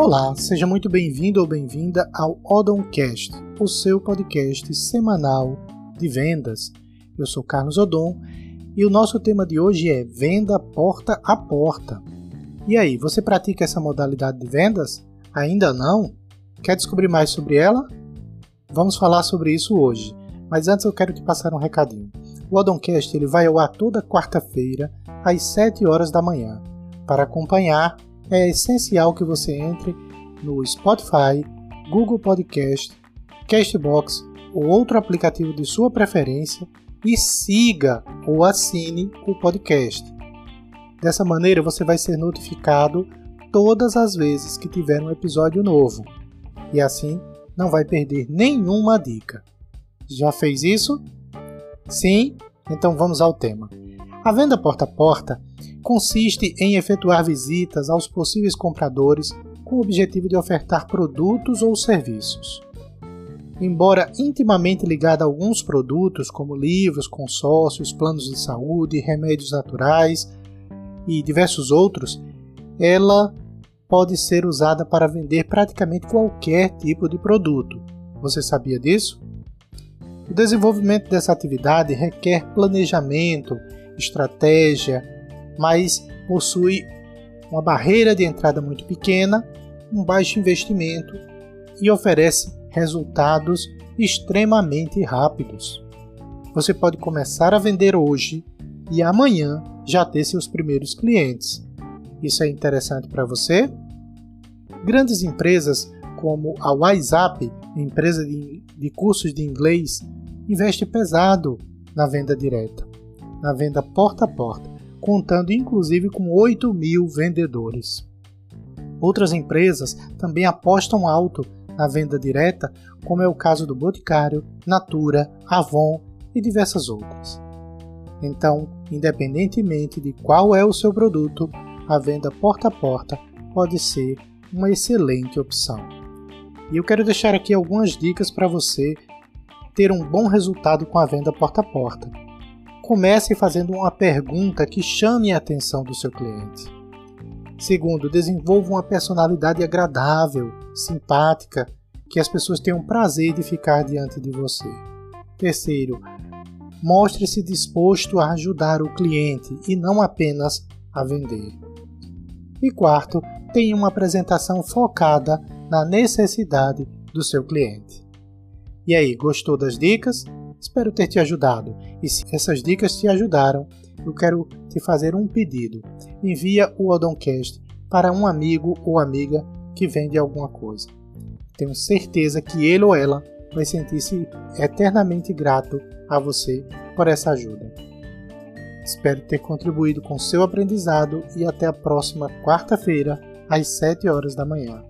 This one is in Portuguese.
Olá, seja muito bem-vindo ou bem-vinda ao Odoncast, o seu podcast semanal de vendas. Eu sou Carlos Odon e o nosso tema de hoje é venda porta a porta. E aí, você pratica essa modalidade de vendas? Ainda não? Quer descobrir mais sobre ela? Vamos falar sobre isso hoje, mas antes eu quero te passar um recadinho. O Odoncast ele vai ao ar toda quarta-feira às 7 horas da manhã. Para acompanhar, é essencial que você entre no Spotify, Google Podcast, Castbox ou outro aplicativo de sua preferência e siga ou assine o podcast. Dessa maneira você vai ser notificado todas as vezes que tiver um episódio novo e assim não vai perder nenhuma dica. Já fez isso? Sim? Então vamos ao tema. A venda porta a porta consiste em efetuar visitas aos possíveis compradores com o objetivo de ofertar produtos ou serviços. Embora intimamente ligada a alguns produtos, como livros, consórcios, planos de saúde, remédios naturais e diversos outros, ela pode ser usada para vender praticamente qualquer tipo de produto. Você sabia disso? O desenvolvimento dessa atividade requer planejamento, estratégia, mas possui uma barreira de entrada muito pequena, um baixo investimento e oferece resultados extremamente rápidos. Você pode começar a vender hoje e amanhã já ter seus primeiros clientes. Isso é interessante para você? Grandes empresas como a WhatsApp, empresa de, de cursos de inglês, investe pesado na venda direta, na venda porta a porta, contando inclusive com 8 mil vendedores. Outras empresas também apostam alto na venda direta, como é o caso do Boticário, Natura, Avon e diversas outras. Então, independentemente de qual é o seu produto, a venda porta a porta pode ser uma excelente opção. E eu quero deixar aqui algumas dicas para você ter um bom resultado com a venda porta a porta. Comece fazendo uma pergunta que chame a atenção do seu cliente. Segundo, desenvolva uma personalidade agradável, simpática, que as pessoas tenham prazer de ficar diante de você. Terceiro, mostre-se disposto a ajudar o cliente e não apenas a vender. E quarto, tenha uma apresentação focada na necessidade do seu cliente. E aí, gostou das dicas? Espero ter te ajudado. E se essas dicas te ajudaram, eu quero te fazer um pedido. Envia o Odoncast para um amigo ou amiga que vende alguma coisa. Tenho certeza que ele ou ela vai sentir-se eternamente grato a você por essa ajuda. Espero ter contribuído com seu aprendizado e até a próxima quarta-feira, às 7 horas da manhã.